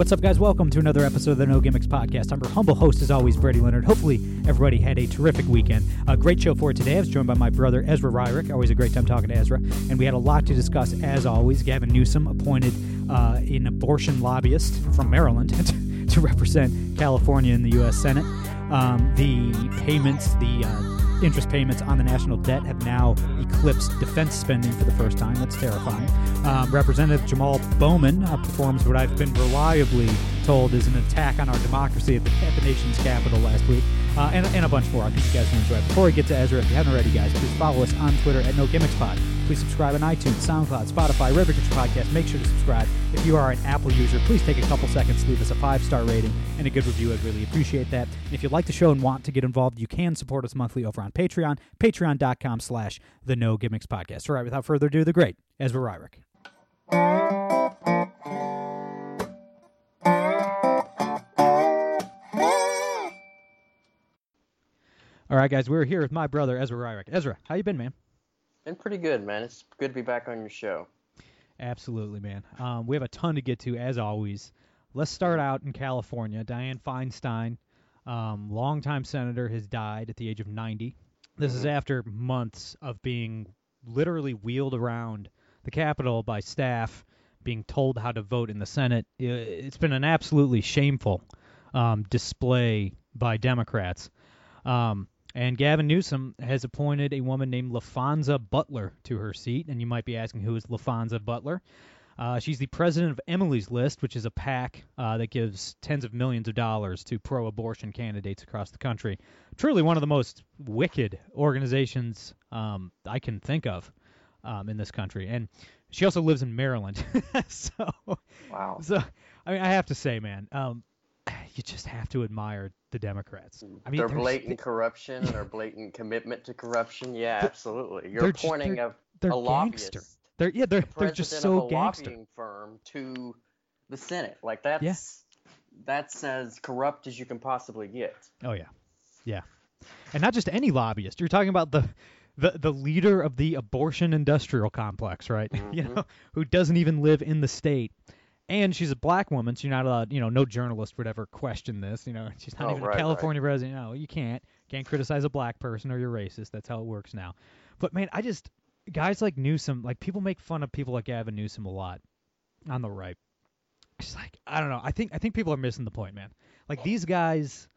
What's up, guys? Welcome to another episode of the No Gimmicks Podcast. I'm your humble host, as always, Brady Leonard. Hopefully, everybody had a terrific weekend. A great show for today. I was joined by my brother, Ezra Wyrick. Always a great time talking to Ezra. And we had a lot to discuss, as always. Gavin Newsom appointed uh, an abortion lobbyist from Maryland to represent California in the U.S. Senate. Um, the payments, the uh, interest payments on the national debt have now eclipsed defense spending for the first time. That's terrifying. Um, Representative Jamaal Bowman uh, performs what I've been reliably told is an attack on our democracy at the, at the nation's capital last week, uh, and, and a bunch more. I think you guys will enjoy it. Before we get to Ezra, if you haven't already, guys, please follow us on Twitter at No Gimmicks Pod. Please subscribe on iTunes, SoundCloud, Spotify, you podcast. Make sure to subscribe. If you are an Apple user, please take a couple seconds to leave us a five star rating and a good review. I'd really appreciate that. And if you like the show and want to get involved, you can support us monthly over on Patreon, patreon.com slash the No Gimmicks Podcast. All right, without further ado, the great Ezra Wyrick. All right, guys, we're here with my brother Ezra Wyrick. Ezra, how you been, man? Been pretty good, man. It's good to be back on your show. Absolutely, man. Um, we have a ton to get to, as always. Let's start out in California. Dianne Feinstein, um, longtime senator, has died at the age of 90. This is after months of being literally wheeled around the Capitol by staff, being told how to vote in the Senate. It's been an absolutely shameful um, display by Democrats. Um, and Gavin Newsom has appointed a woman named LaFonza Butler to her seat. And you might be asking, who is LaFonza Butler? Uh, she's the president of Emily's List, which is a PAC uh, that gives tens of millions of dollars to pro abortion candidates across the country. Truly one of the most wicked organizations um, I can think of um, in this country. And she also lives in Maryland. so, Wow. so, I mean, I have to say, man, um, you just have to admire the Democrats. I mean, their they're- blatant corruption, and their blatant commitment to corruption. Yeah, absolutely. You're they're just- they're- a, they're a lobbyist. They're yeah, they're the they're just so of a gangster. lobbying firm to the Senate. Like that's that's as corrupt as you can possibly get. Oh yeah, yeah, and not just any lobbyist. You're talking about the the the leader of the abortion industrial complex, right? you Mm-hmm. know, who doesn't even live in the state. And she's a black woman, so you're not allowed. You know, no journalist would ever question this. You know, she's not Oh, even right, a right. California resident. No, you can't. Can't criticize a black person or you're racist. That's how it works now. But man, I just guys like Newsom, like people make fun of people like Gavin Newsom a lot on the right. It's like I don't know. I think I think people are missing the point, man. Like these guys,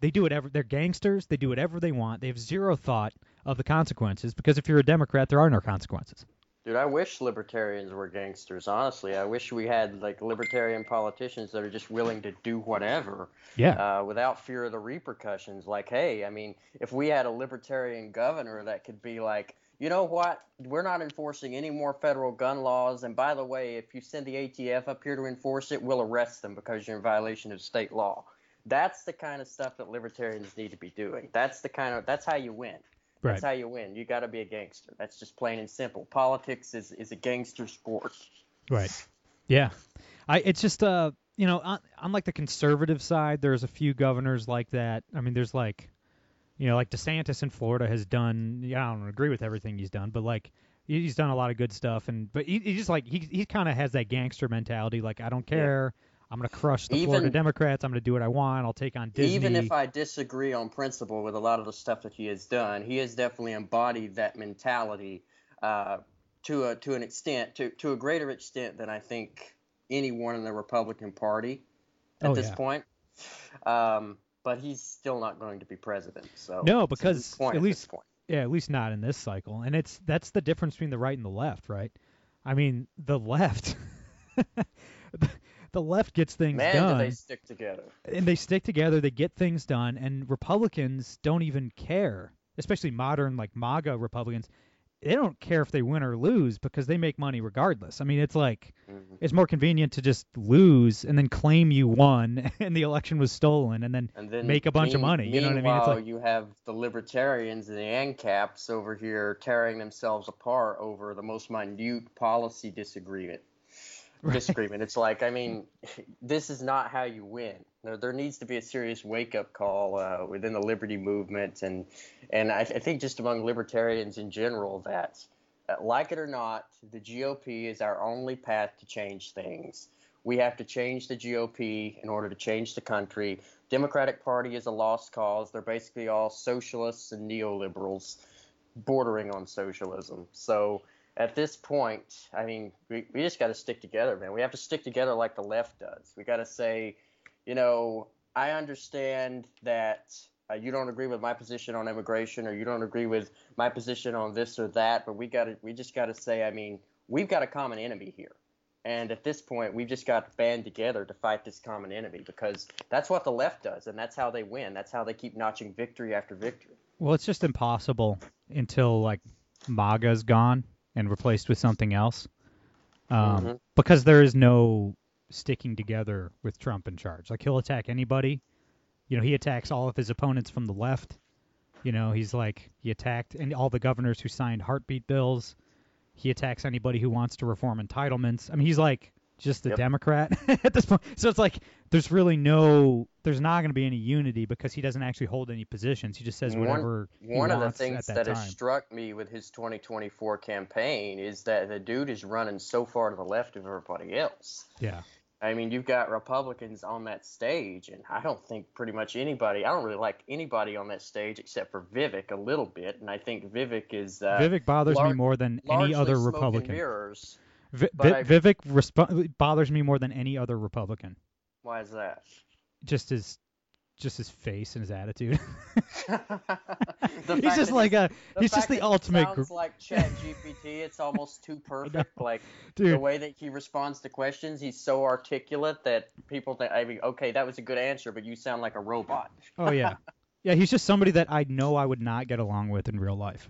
they do whatever. They're gangsters. They do whatever they want. They have zero thought of the consequences because if you're a Democrat, there are no consequences. Dude, I wish libertarians were gangsters. Honestly, I wish we had like libertarian politicians that are just willing to do whatever. Yeah. uh, without fear of the repercussions. Like, hey, I mean, if we had a libertarian governor that could be like, you know what, we're not enforcing any more federal gun laws, and by the way, if you send the ATF up here to enforce it, we'll arrest them because you're in violation of state law. That's the kind of stuff that libertarians need to be doing. That's the kind of that's how you win. That's how you win. You got to be a gangster. That's just plain and simple. Politics is, is a gangster sport. Right. Yeah. I it's just uh you know on, on like the conservative side there's a few governors like that. I mean there's like you know like DeSantis in Florida has done yeah I don't agree with everything he's done but like he's done a lot of good stuff and but he, he just like he he kind of has that gangster mentality like I don't care. I'm going to crush the Florida Democrats. I'm going to do what I want. I'll take on Disney. Even if I disagree on principle with a lot of the stuff that he has done, he has definitely embodied that mentality uh, to a to an extent, to to a greater extent than I think anyone in the Republican Party at Oh, this yeah. point. Um, but he's still not going to be president. So No, it's a moot because point at at least- this point. Yeah, at least not in this cycle. And it's that's the difference between the right and the left, right? I mean, the left the left gets things man, done. do they stick together? and they stick together, they get things done, and Republicans don't even care, especially modern like MAGA Republicans. they don't care if they win or lose because they make money regardless. I mean, it's like Mhm. it's more convenient to just lose and then claim you won and the election was stolen and then and then make a bunch of money, you know what I mean? It's Meanwhile, like- you have the libertarians and the ANCAPs over here tearing themselves apart over the most minute policy disagreement. Disagreement. It's like, I mean, this is not how you win. There, there needs to be a serious wake-up call uh, within the liberty movement, and and I, I think just among libertarians in general that, uh, like it or not, the GOP is our only path to change things. We have to change the GOP in order to change the country. Democratic Party is a lost cause. They're basically all socialists and neoliberals, bordering on socialism. So at this point, I mean, we, we just got to stick together, man. We have to stick together like the left does. We got to say, you know, I understand that uh, you don't agree with my position on immigration, or you don't agree with my position on this or that, but we got to, we just got to say, I mean, we've got a common enemy here. And at this point, we've just got to band together to fight this common enemy because that's what the left does, and that's how they win. That's how they keep notching victory after victory. Well, it's just impossible until like MAGA's gone and replaced with something else, um, Mhm. because there is no sticking together with Trump in charge. Like he'll attack anybody. You know, he attacks all of his opponents from the left. You know, he's like he attacked and all the governors who signed heartbeat bills. He attacks anybody who wants to reform entitlements. I mean, he's like just a Yep. Democrat at this point. So it's like there's really no, there's not going to be any unity because he doesn't actually hold any positions. He just says One- whatever he One of the things that, that, has struck me with his 2024 campaign is that the dude is running so far to the left of everybody else. yeah. I mean, you've got Republicans on that stage, and I don't think pretty much anybody. I don't really like anybody on that stage except for Vivek a little bit, and I think Vivek is uh, Vivek bothers me more than any other Republican. mirrors. Vi- I- Vivek resp- bothers me more than any other Republican. Why is that? Just his, just his face and his attitude. He's just like a, he's just the ultimate, gr- sounds like Chat GPT. It's almost too perfect. Like the way that he responds to questions, he's so articulate that people think, I mean, okay, that was a good answer, but you sound like a robot. Oh yeah, yeah. He's just somebody that I know I would not get along with in real life.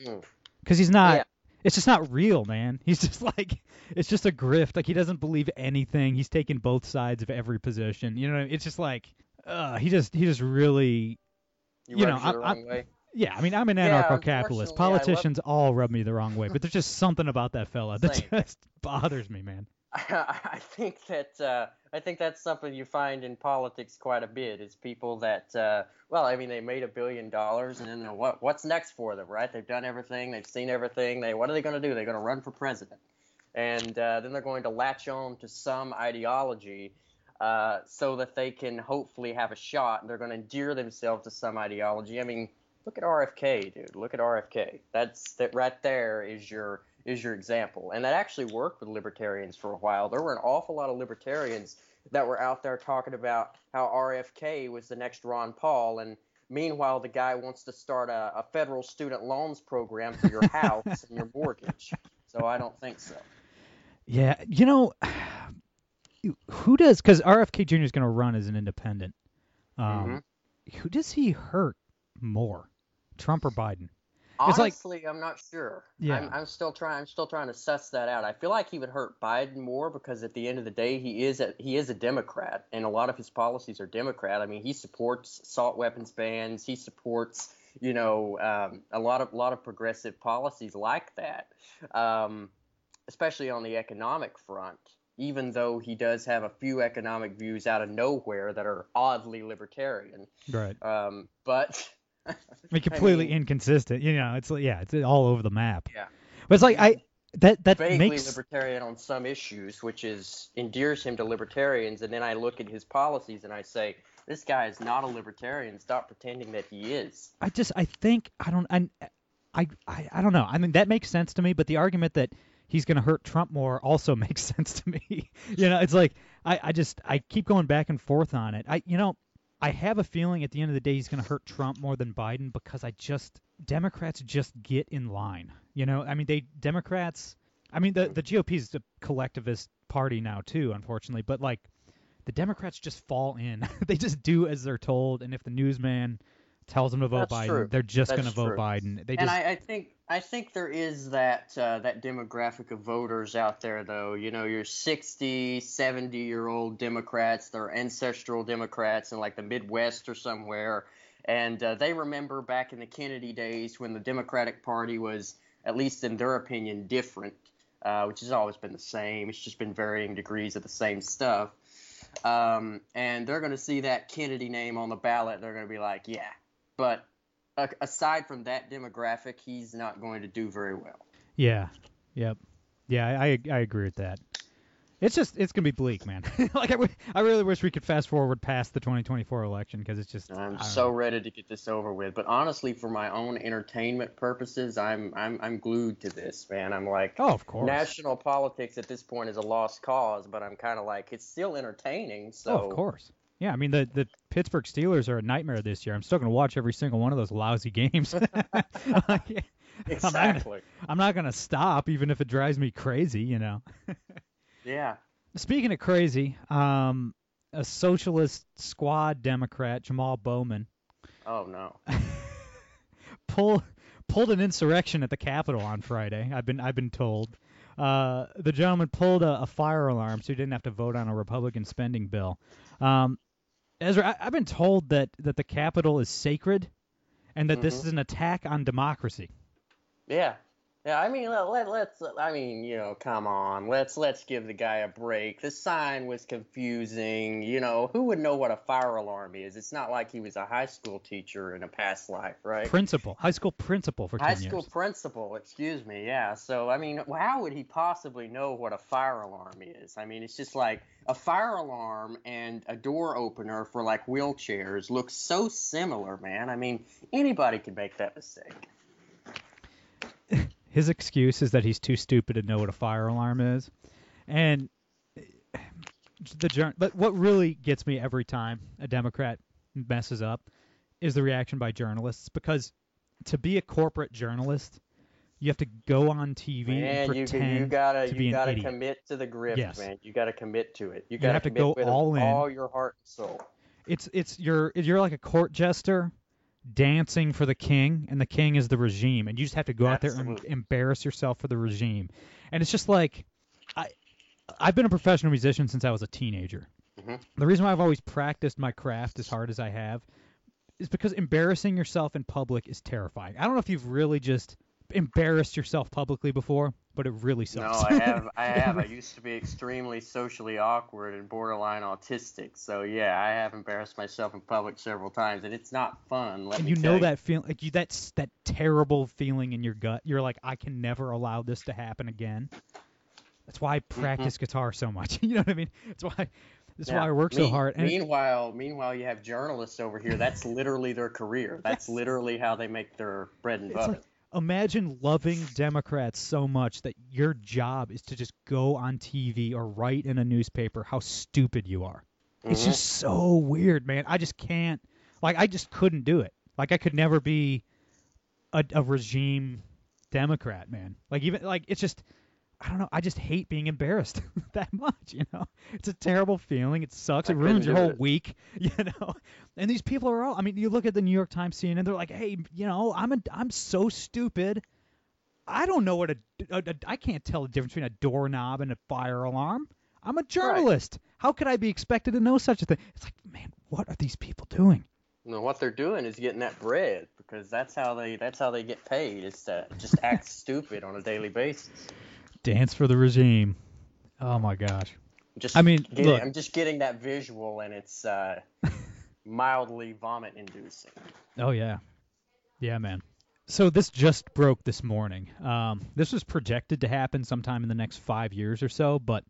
Mm. Because he's not. Yeah. It's just not real, man. He's just like, it's just a grift. Like he doesn't believe anything. He's taking both sides of every position. You know, I mean? it's just like, uh, he just, he just really You, You know, I- the I- way. Yeah, I mean, I'm an Yeah, anarcho-capitalist. I love- Politicians all rub me the wrong way, but there's just something about that fella that just bothers me, man. I think that uh, I think that's something you find in politics quite a bit. Is people that uh, well, I mean, they made a billion dollars, and then what what's next for them, right? They've done everything, they've seen everything. They what are they going to do? They're going to run for president, and uh, then they're going to latch on to some ideology. Uh, so that they can hopefully have a shot, and they're going to endear themselves to some ideology. I mean, look at RFK, dude. Look at RFK. That's that right there is your is your example, and that actually worked with libertarians for a while. There were an awful lot of libertarians that were out there talking about how RFK was the next Ron Paul, and meanwhile the guy wants to start a, a federal student loans program for your house and your mortgage. So I don't think so. Yeah, you know, who does? Because RFK Jr. is going to run as an independent. Um, Who does he hurt more, Trump or Biden? It's like- Honestly, I'm not sure. Yeah. I'm, I'm still trying. I'm still trying to suss that out. I feel like he would hurt Biden more because at the end of the day, he is a he is a Democrat, and a lot of his policies are Democrat. I mean, he supports assault weapons bans. He supports you know um, a lot of lot of progressive policies like that, um, especially on the economic front. Even though he does have a few economic views out of nowhere that are oddly libertarian, Right. um, but mean, completely mean- inconsistent. You know, it's yeah, it's all over the map. Yeah. But it's like I that that vaguely makes libertarian on some issues, which is endears him to libertarians. And then I look at his policies and I say, this guy is not a libertarian. Stop pretending that he is. I just I think I don't I I I, I don't know. I mean that makes sense to me, but the argument that he's going to hurt Trump more also makes sense to me. you know, it's like I I just I keep going back and forth on it. I you know, I have a feeling at the end of the day he's going to hurt Trump more than Biden because I just Democrats just get in line. You know, I mean they Democrats I mean the the GOP is a collectivist party now too, unfortunately, but like the Democrats just fall in. they just do as they're told and if the newsman tells them to vote That's Biden, true. they're just going to vote true. Biden. They and just I, I think I think there is that uh, that demographic of voters out there though. You know, your 60, 70 year old Democrats, they're ancestral Democrats in like the Midwest or somewhere, and uh, they remember back in the Kennedy days when the Democratic Party was, at least in their opinion, different, uh, which has always been the same. It's just been varying degrees of the same stuff. Um, and they're going to see that Kennedy name on the ballot. They're going to be like, yeah, but a- aside from that demographic, he's not going to do very well. Yeah. Yep. Yeah, I I agree with that. It's just it's gonna be bleak, man. like I, w- I really wish we could fast forward past the 2024 election because it's just I'm so know. ready to get this over with. But honestly, for my own entertainment purposes, I'm I'm I'm glued to this, man. I'm like, oh of course national politics at this point is a lost cause, but I'm kind of like, it's still entertaining. So oh of course yeah I mean the the Pittsburgh Steelers are a nightmare this year. I'm still gonna watch every single one of those lousy games. Like, I'm not gonna- exactly. I'm not gonna stop even if it drives me crazy, you know. Yeah. Speaking of crazy, um, a socialist squad Democrat Jamaal Bowman Oh no. pull pulled an insurrection at the Capitol on Friday. I've been I've been told. Uh, the gentleman pulled a, a fire alarm so he didn't have to vote on a Republican spending bill. Um, Ezra, I, I've been told that that the Capitol is sacred, and that this Mhm. is an attack on democracy. Yeah. Yeah, I mean, let, let, let's. I mean, you know, come on. Let's let's give the guy a break. The sign was confusing. You know, who would know what a fire alarm is? It's not like he was a high school teacher in a past life, right? Principal, high school principal for 10 High school years. principal, excuse me. Yeah. So, I mean, how would he possibly know what a fire alarm is? I mean, it's just like a fire alarm and a door opener for like wheelchairs look so similar, man. I mean, anybody could make that mistake. His excuse is that he's too stupid to know what a fire alarm is, and the jour- but what really gets me every time a Democrat messes up is the reaction by journalists because to be a corporate journalist, you have to go on TV and Man, you, pretend you you gotta to be you gotta idiot. commit to the grift, Yes. man. You gotta commit to it. You You gotta have to commit go with all in. all your heart and soul. It's it's you're you're like a court jester dancing for the king, and the king is the regime, and you just have to go out there and embarrass yourself for the regime. And it's just like I I've been a professional musician since I was a teenager. Mhm. The reason why I've always practiced my craft as hard as I have is because embarrassing yourself in public is terrifying. I don't know if you've really just embarrassed yourself publicly before, but it really sucks. No. I have. I have. I used to be extremely socially awkward and borderline autistic. So yeah, I have embarrassed myself in public several times, and it's not fun. And you know that feeling like you that's that terrible feeling in your gut you're like i can never allow this to happen again that's why i Mm-hmm. practice guitar so much you know what i mean that's why that's Yeah. why i work so hard and meanwhile, meanwhile, you have journalists over here. That's literally their career. That's literally how they make their bread and butter. like imagine loving democrats so much that your job is to just go on tv or write in a newspaper how stupid you are. It's Mhm. just so weird man. I just can't like i just couldn't do it. Like i could never be a, a regime democrat man. Like even like it's just i don't know i just hate being embarrassed that much you know? It's a terrible feeling it sucks I it ruins your whole it. week you know? And these people are all i mean you look at the new york times cnn they're like hey you know i'm a i'm so stupid. I don't know what a, a, a i can't tell the difference between a doorknob and a fire alarm. I'm a journalist. How could i be expected to know such a thing? It's like man what are these people doing? Know, what they're doing is getting that bread because that's how they that's how they get paid is to just act stupid on a daily basis. Dance for the regime oh my gosh Just I mean, getting, look. I'm just getting that visual and it's uh, mildly vomit inducing. Oh yeah, yeah, man. So this just broke this morning. Um, this was projected to happen sometime in the next five years or so, but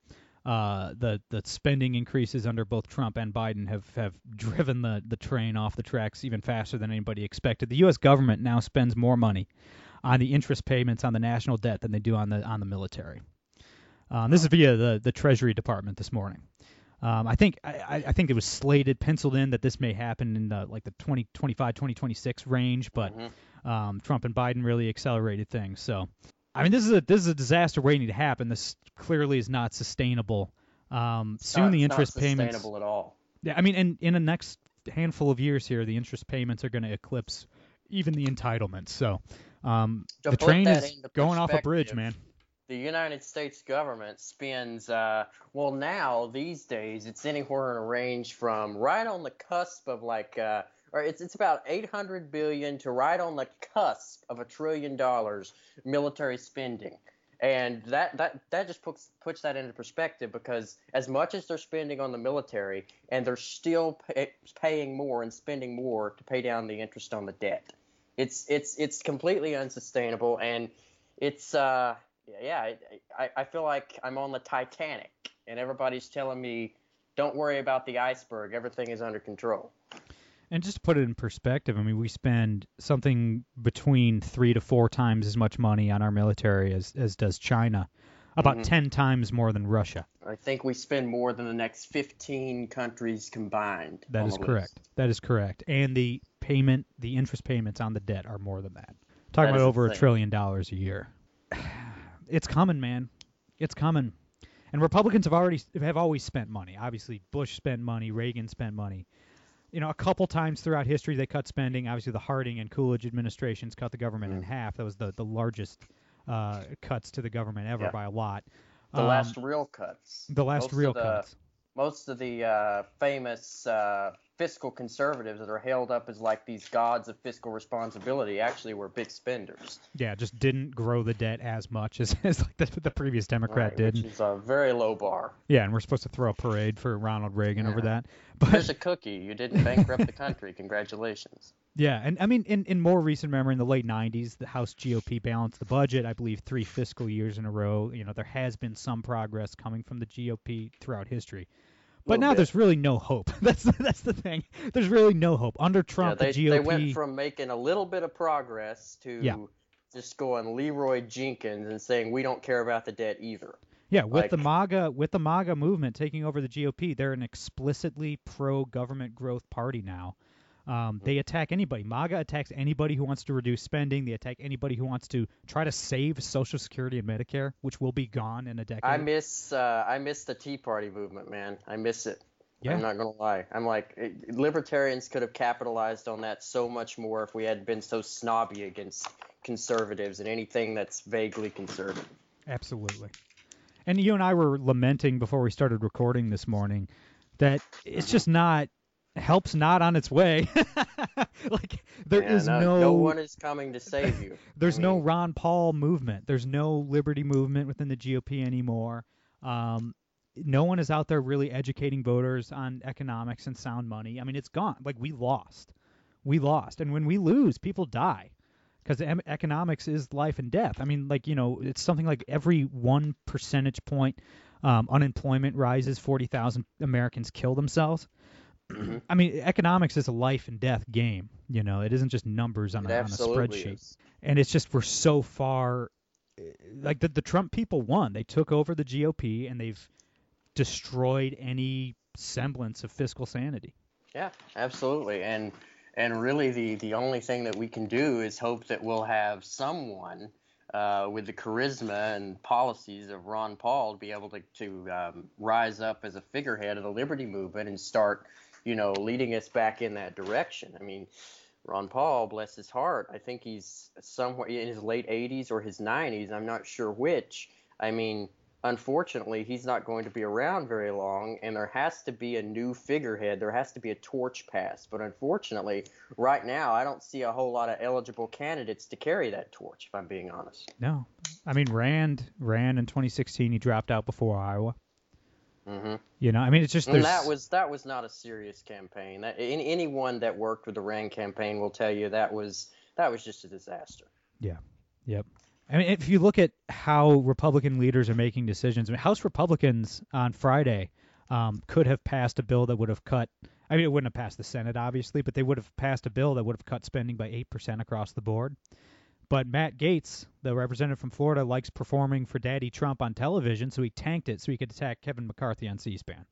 uh, the the spending increases under both Trump and Biden have have driven the the train off the tracks even faster than anybody expected. The U.S. government now spends more money on the interest payments on the national debt than they do on the on the military. Um, this is via the the Treasury Department this morning. Um, I think I, I- think it was slated, penciled in that this may happen in the like the 2025, 2026 range, but Mhm. um, Trump and Biden really accelerated things. So, I mean, this is a this is a disaster waiting to happen. This clearly is not sustainable. Um, soon not- the interest payments. sustainable at all. Yeah, I mean, in in the next handful of years here, the interest payments are going to eclipse even the entitlements. So um, the train is going off a bridge, man. the United States government spends, uh, well, now these days it's anywhere in a range from right on the cusp of like, uh, or it's it's about 800 billion to right on the cusp of a trillion dollars military spending. And that, that, that just puts puts that into perspective because as much as they're spending on the military, and they're still pay, paying more and spending more to pay down the interest on the debt, it's it's it's completely unsustainable. And it's uh, yeah, I, I feel like I'm on the Titanic, and everybody's telling me, "Don't worry about the iceberg. Everything is under control." And just to put it in perspective, I mean, we spend something between three to four times as much money on our military as, as does China, about Mhm. 10 times more than Russia. I think we spend more than the next 15 countries combined. That is correct. list. That is correct. And the payment, the interest payments on the debt are more than that. Talking That about over a trillion dollars a year. It's coming, man. It's coming. And Republicans have already have always spent money. Obviously, Bush spent money, Reagan spent money. You know, a couple times throughout history they cut spending. Obviously, the Harding and Coolidge administrations cut the government in Mm. half. That was the the largest uh, cuts to the government ever Yeah. by a lot. The Um, last real cuts. the last Most real the, cuts. Most of the uh, famous uh, fiscal conservatives that are held up as like these gods of fiscal responsibility actually were big spenders. Yeah, just didn't grow the debt as much as, as like the, the previous Democrat right, did. Which is a very low bar. Yeah, and we're supposed to throw a parade for Ronald Reagan over that. But Here's a cookie. You didn't bankrupt the country. Congratulations. Yeah, and I mean, in, in more recent memory, in the late '90s, the House GOP balanced the budget. I believe three fiscal years in a row. You know, there has been some progress coming from the GOP throughout history. But now bit. there's really no hope. That's that's the thing. There's really no hope under Yeah, Trump. they, the GOP. they went from making a little bit of progress to Yeah. just going Leroy Jenkins and saying we don't care about the debt either. Yeah, with the MAGA with the MAGA movement taking over the GOP, they're an explicitly pro-government growth party now. Um, they attack anybody. MAGA attacks anybody who wants to reduce spending. They attack anybody who wants to try to save Social Security and Medicare, which will be gone in a decade. I miss uh, I miss the Tea Party movement, man. I miss it. Yeah. I'm not gonna lie. I'm like it, libertarians could have capitalized on that so much more if we had been so snobby against conservatives and anything that's vaguely conservative. Absolutely. And you and I were lamenting before we started recording this morning that it's just not help's not on its way. like there Yeah, is no, no no one is coming to save you. There's I no Ron Paul movement. There's no liberty movement within the GOP anymore. Um, no one is out there really educating voters on economics and sound money. I mean, it's gone. Like we lost, we lost, and when we lose, people die because economics is life and death. I mean, like you know, it's something like every one percentage point um, unemployment rises, forty thousand Americans kill themselves. Mhm. I mean, economics is a life and death game. You know, it isn't just numbers on a, on a spreadsheet is. and it's just we're so far eh, like the, the Trump people won. They took over the GOP and they've destroyed any semblance of fiscal sanity. Yeah, absolutely. And and really the the only thing that we can do is hope that we'll have someone uh, with the charisma and policies of Ron Paul to be able to to um, rise up as a figurehead of the liberty movement and start, you know, leading us back in that direction. I mean, Ron Paul, bless his heart, I think he's somewhere in his late 80s or his 90s. I'm not sure which. I mean, unfortunately, he's not going to be around very long, and there has to be a new figurehead. There has to be a torch passed. But unfortunately, right now, I don't see a whole lot of eligible candidates to carry that torch, if I'm being honest. No, I mean Rand ran in 2016. He dropped out before Iowa. Hmm You know, I mean it's just there's And that was that was not a serious campaign. That, any, anyone that worked with the Rand campaign will tell you that was that was just a disaster. Yeah. Yep. I mean, if you look at how Republican leaders are making decisions, I mean, House Republicans on Friday um, could have passed a bill that would have cut. I mean, it wouldn't have passed the Senate, obviously, but they would have passed a bill that would have cut spending by eight percent across the board. But Matt Gaetz, the representative from Florida, likes performing for Daddy Trump on television, so he tanked it so he could attack Kevin McCarthy on C-SPAN.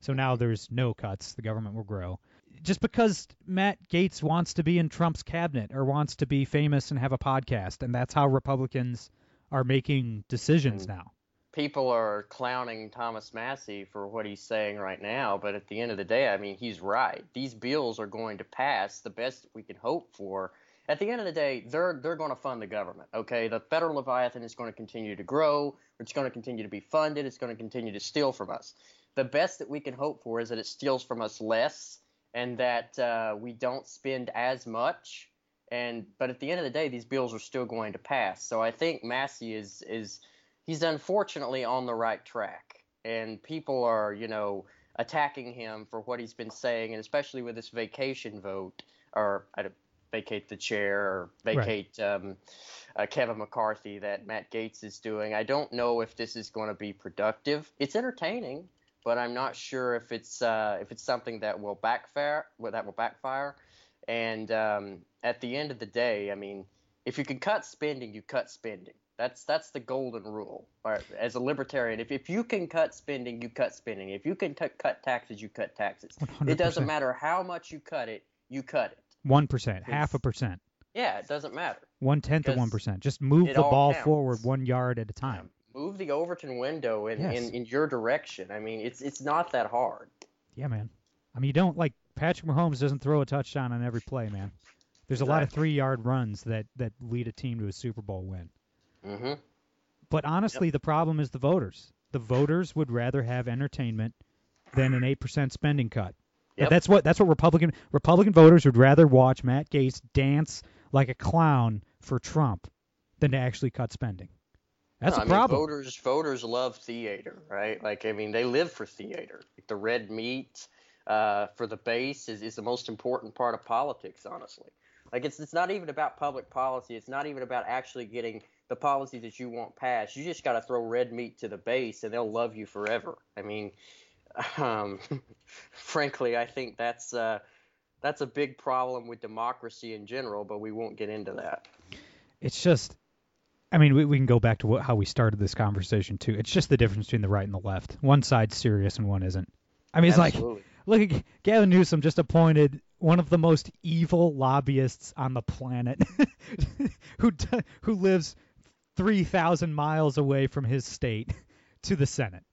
So now there's no cuts. The government will grow. Just because Matt Gaetz wants to be in Trump's cabinet or wants to be famous and have a podcast, and that's how Republicans are making decisions Mm. now. people are clowning Thomas Massie for what he's saying right now, but at the end of the day, I mean, he's right. These bills are going to pass. The best we can hope for. At the end of the day, they're they're going to fund the government. Okay, the federal leviathan is going to continue to grow. It's going to continue to be funded. It's going to continue to steal from us. The best that we can hope for is that it steals from us less, and that uh, we don't spend as much. And but at the end of the day, these bills are still going to pass. So I think Massie is is he's unfortunately on the right track, and people are, you know, attacking him for what he's been saying, and especially with this vacation vote, or vacate the chair or vacate right. um, uh, Kevin McCarthy that Matt Gaetz is doing. I don't know if this is going to be productive. It's entertaining, but I'm not sure if it's uh, if it's something that will backfire. That will backfire. And um, at the end of the day, I mean, if you can cut spending, you cut spending. That's that's the golden rule. Right? As a libertarian, if, if you can cut spending, you cut spending. If you can t- cut taxes, you cut taxes. 100%. It doesn't matter how much you cut it, you cut it. One percent, half a percent. Yeah, it doesn't matter. One tenth of one percent. Just move the ball counts. forward one yard at a time. Move the Overton window in, yes. in, in your direction. I mean, it's it's not that hard. Yeah, man. I mean, you don't like Patrick Mahomes doesn't throw a touchdown on every play, man. There's a lot of three yard runs that that lead a team to a Super Bowl win. Mm-hmm. But honestly, yep. the problem is the voters. The voters would rather have entertainment than an eight percent spending cut. Yep. That's what that's what Republican Republican voters would rather watch Matt Gaetz dance like a clown for Trump than to actually cut spending. That's no, a problem. Mean, voters voters love theater, right? Like I mean, they live for theater. Like the red meat uh, for the base is, is the most important part of politics, honestly. Like it's it's not even about public policy. It's not even about actually getting the policies that you want passed. You just got to throw red meat to the base, and they'll love you forever. I mean, um, frankly, I think that's uh, that's a big problem with democracy in general. But we won't get into that. It's just, I mean, we, we can go back to what, how we started this conversation too. It's just the difference between the right and the left. One side's serious and one isn't. I mean, it's Absolutely. like look, Gavin Newsom just appointed one of the most evil lobbyists on the planet, who who lives 3,000 miles away from his state to the Senate.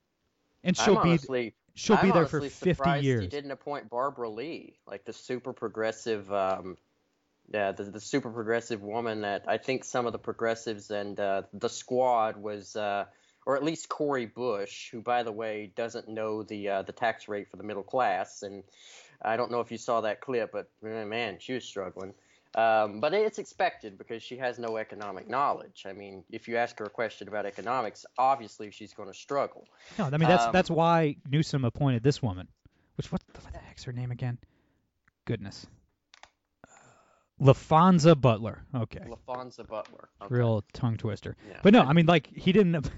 And she'll I'm honestly, be she'll I'm be there for 50 years. He didn't appoint Barbara Lee, like the super progressive um, yeah, the, the super progressive woman that I think some of the progressives and uh, the squad was uh, or at least Cori Bush, who by the way doesn't know the uh, the tax rate for the middle class and I don't know if you saw that clip, but man, she was struggling. Um, but it's expected because she has no economic knowledge. I mean, if you ask her a question about economics, obviously she's going to struggle. No, I mean that's um, that's why Newsom appointed this woman. Which what the, what the heck's her name again? Goodness. LaFonza Butler. Okay. LaFonza Butler. Okay. Real tongue twister. Yeah. But no, I mean like he didn't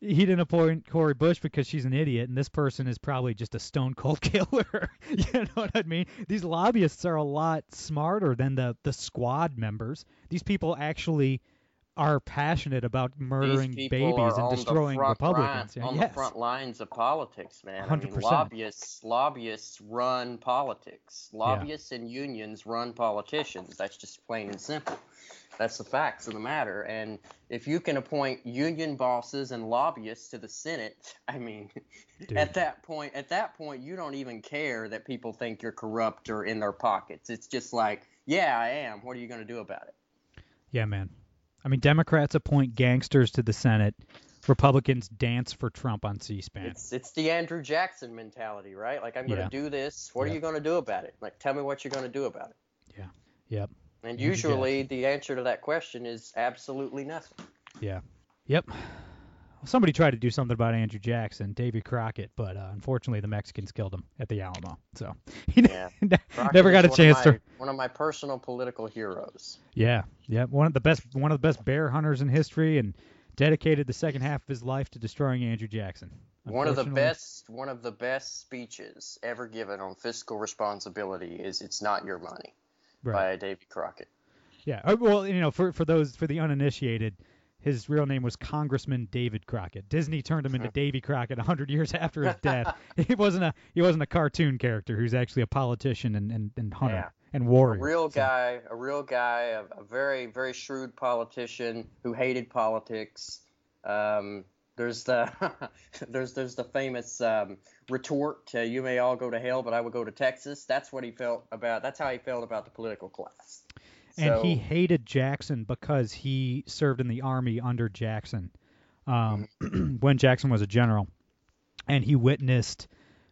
he didn't appoint Cori Bush because she's an idiot, and this person is probably just a stone cold killer. you know what I mean? These lobbyists are a lot smarter than the the squad members. These people actually are passionate about murdering babies and destroying Republicans. Line, on yes. the front lines of politics, man. 100%. I mean, lobbyists, lobbyists run politics. Lobbyists yeah. and unions run politicians. That's just plain and simple. That's the facts of the matter. And if you can appoint union bosses and lobbyists to the Senate, I mean, Dude. at that point, at that point, you don't even care that people think you're corrupt or in their pockets. It's just like, yeah, I am. What are you going to do about it? Yeah, man. I mean, Democrats appoint gangsters to the Senate. Republicans dance for Trump on C-SPAN. It's it's the Andrew Jackson mentality, right? Like I'm going to yeah. do this. What are you going to do about it? Like tell me what you're going to do about it. Yeah. Yep. And usually the answer to that question is absolutely nothing. Yeah. Yep. Somebody tried to do something about Andrew Jackson, Davy Crockett, but uh, unfortunately the Mexicans killed him at the Alamo. So he yeah. never got a chance my, to. One of my personal political heroes. Yeah. Yeah. One of the best. One of the best bear hunters in history, and dedicated the second half of his life to destroying Andrew Jackson. One of the best. One of the best speeches ever given on fiscal responsibility is "It's not your money." Right. by Davy Crockett. Yeah, uh, well, you know, for for those for the uninitiated, his real name was Congressman David Crockett. Disney turned him into Davy Crockett 100 years after his death. he wasn't a he wasn't a cartoon character who's actually a politician and and, and hunter yeah. and warrior. A real so. guy, a real guy, a, a, very very shrewd politician who hated politics. Um, There's the there's there's the famous um, retort to "You may all go to hell, but I will go to Texas." That's what he felt about. That's how he felt about the political class. And So- he hated Jackson because he served in the army under Jackson um, when Jackson was a general, and he witnessed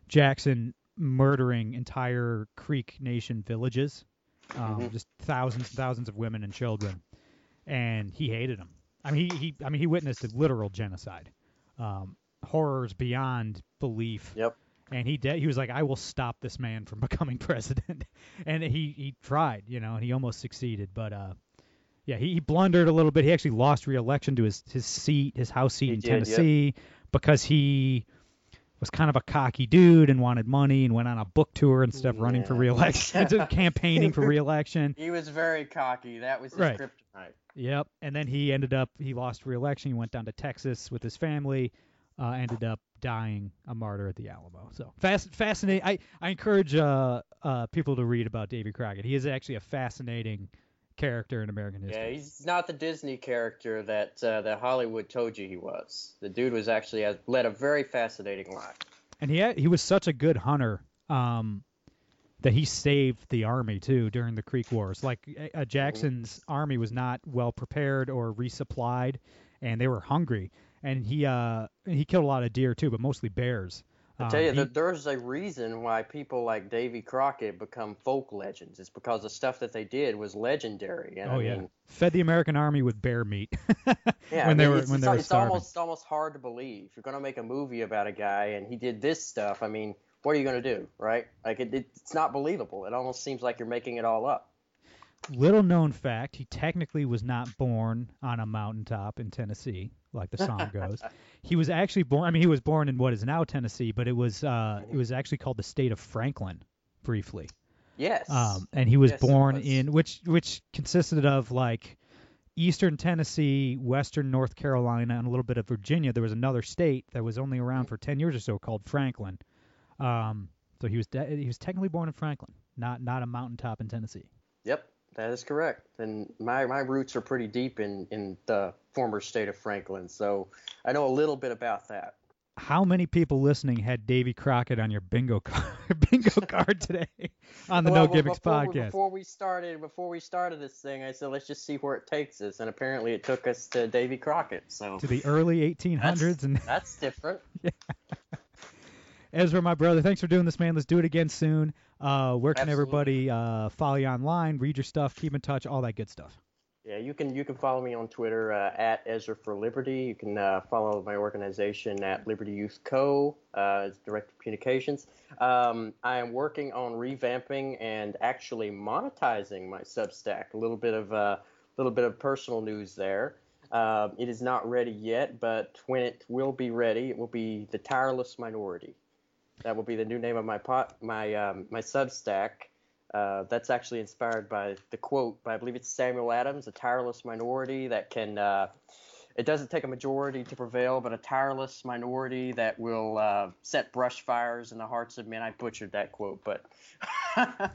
Jackson murdering entire Creek Nation villages, um, Mhm. just thousands and thousands of women and children, and he hated him. I mean, he, he I mean, he witnessed a literal genocide, um, horrors beyond belief Yep. and he did. He was like, "I will stop this man from becoming president," and he he tried, you know, and he almost succeeded, but uh, yeah, he, he blundered a little bit. He actually lost re-election to his his seat, his House seat He in did, yep. Tennessee, because he was kind of a cocky dude and wanted money and went on a book tour instead of running for Yeah. re-election, campaigning for re-election. He was very cocky. That was his Right. kryptonite. Yep. And then he ended up he lost re-election. He went down to Texas with his family. Uh, ended up dying a martyr at the Alamo. So fast, fascinating. I I encourage uh, uh, people to read about Davy Crockett. He is actually a fascinating character in American history. Yeah, he's not the Disney character that uh, that Hollywood told you he was. The dude was actually has led a very fascinating life. and he had, he was such a good hunter um, that he saved the army too during the Creek Wars. Like uh, Jackson's army was not well prepared or resupplied, and they were hungry. And he uh, he killed a lot of deer too, but mostly bears. I tell you, Um, he- that there's a reason why people like Davy Crockett become folk legends. It's because the stuff that they did was legendary. And oh I yeah, mean, fed the American army with bear meat yeah, when I they mean, were it's, when it's, they were it's starving. almost almost hard to believe. You're gonna make a movie about a guy and he did this stuff. I mean, what are you gonna do, right? Like it, it's not believable. It almost seems like you're making it all up. Little known fact: he technically was not born on a mountaintop in Tennessee, like the song goes. he was actually born. I mean, he was born in what is now Tennessee, but it was uh, it was actually called the state of Franklin, briefly. Yes. Um, and he was Yes, born was. in which which consisted of like eastern Tennessee, western North Carolina, and a little bit of Virginia. There was another state that was only around for ten years or so called Franklin. Um, so he was de- he was technically born in Franklin, not not a mountaintop in Tennessee. Yep, that is correct. And my, my roots are pretty deep in, in the former state of Franklin, so I know a little bit about that. How many people listening had Davy Crockett on your bingo card, bingo card today on the Well, No Gimmicks before, podcast? Before we started, before we started this thing, I said let's just see where it takes us, and apparently it took us to Davy Crockett. So to the early 1800s, and that's different. Ezra, my brother, thanks for doing this, man. Let's do it again soon. Uh, where can Absolutely. everybody uh, follow you online, read your stuff, keep in touch, all that good stuff? Yeah, you can you can follow me on Twitter uh, at Ezra for Liberty. You can uh, follow my organization at Liberty Youth Co. Uh, it's direct communications. Um, I am working on revamping and actually monetizing my Substack. A little bit of a uh, little bit of personal news there. Um, it is not ready yet, but when it will be ready, it will be the Tireless Minority. That will be the new name of my pot, my um, my Substack. Uh, that's actually inspired by the quote by I believe it's Samuel Adams, a tireless minority that can. Uh, it doesn't take a majority to prevail, but a tireless minority that will uh, set brush fires in the hearts of men. I butchered that quote, but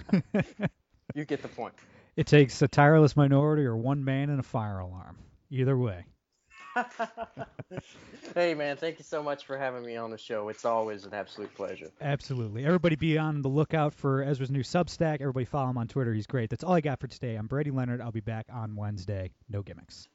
you get the point. It takes a tireless minority or one man and a fire alarm. Either way. hey man, thank you so much for having me on the show. It's always an absolute pleasure. Absolutely. Everybody be on the lookout for Ezra's new Substack. Everybody follow him on Twitter. He's great. That's all I got for today. I'm Brady Leonard. I'll be back on Wednesday. No gimmicks.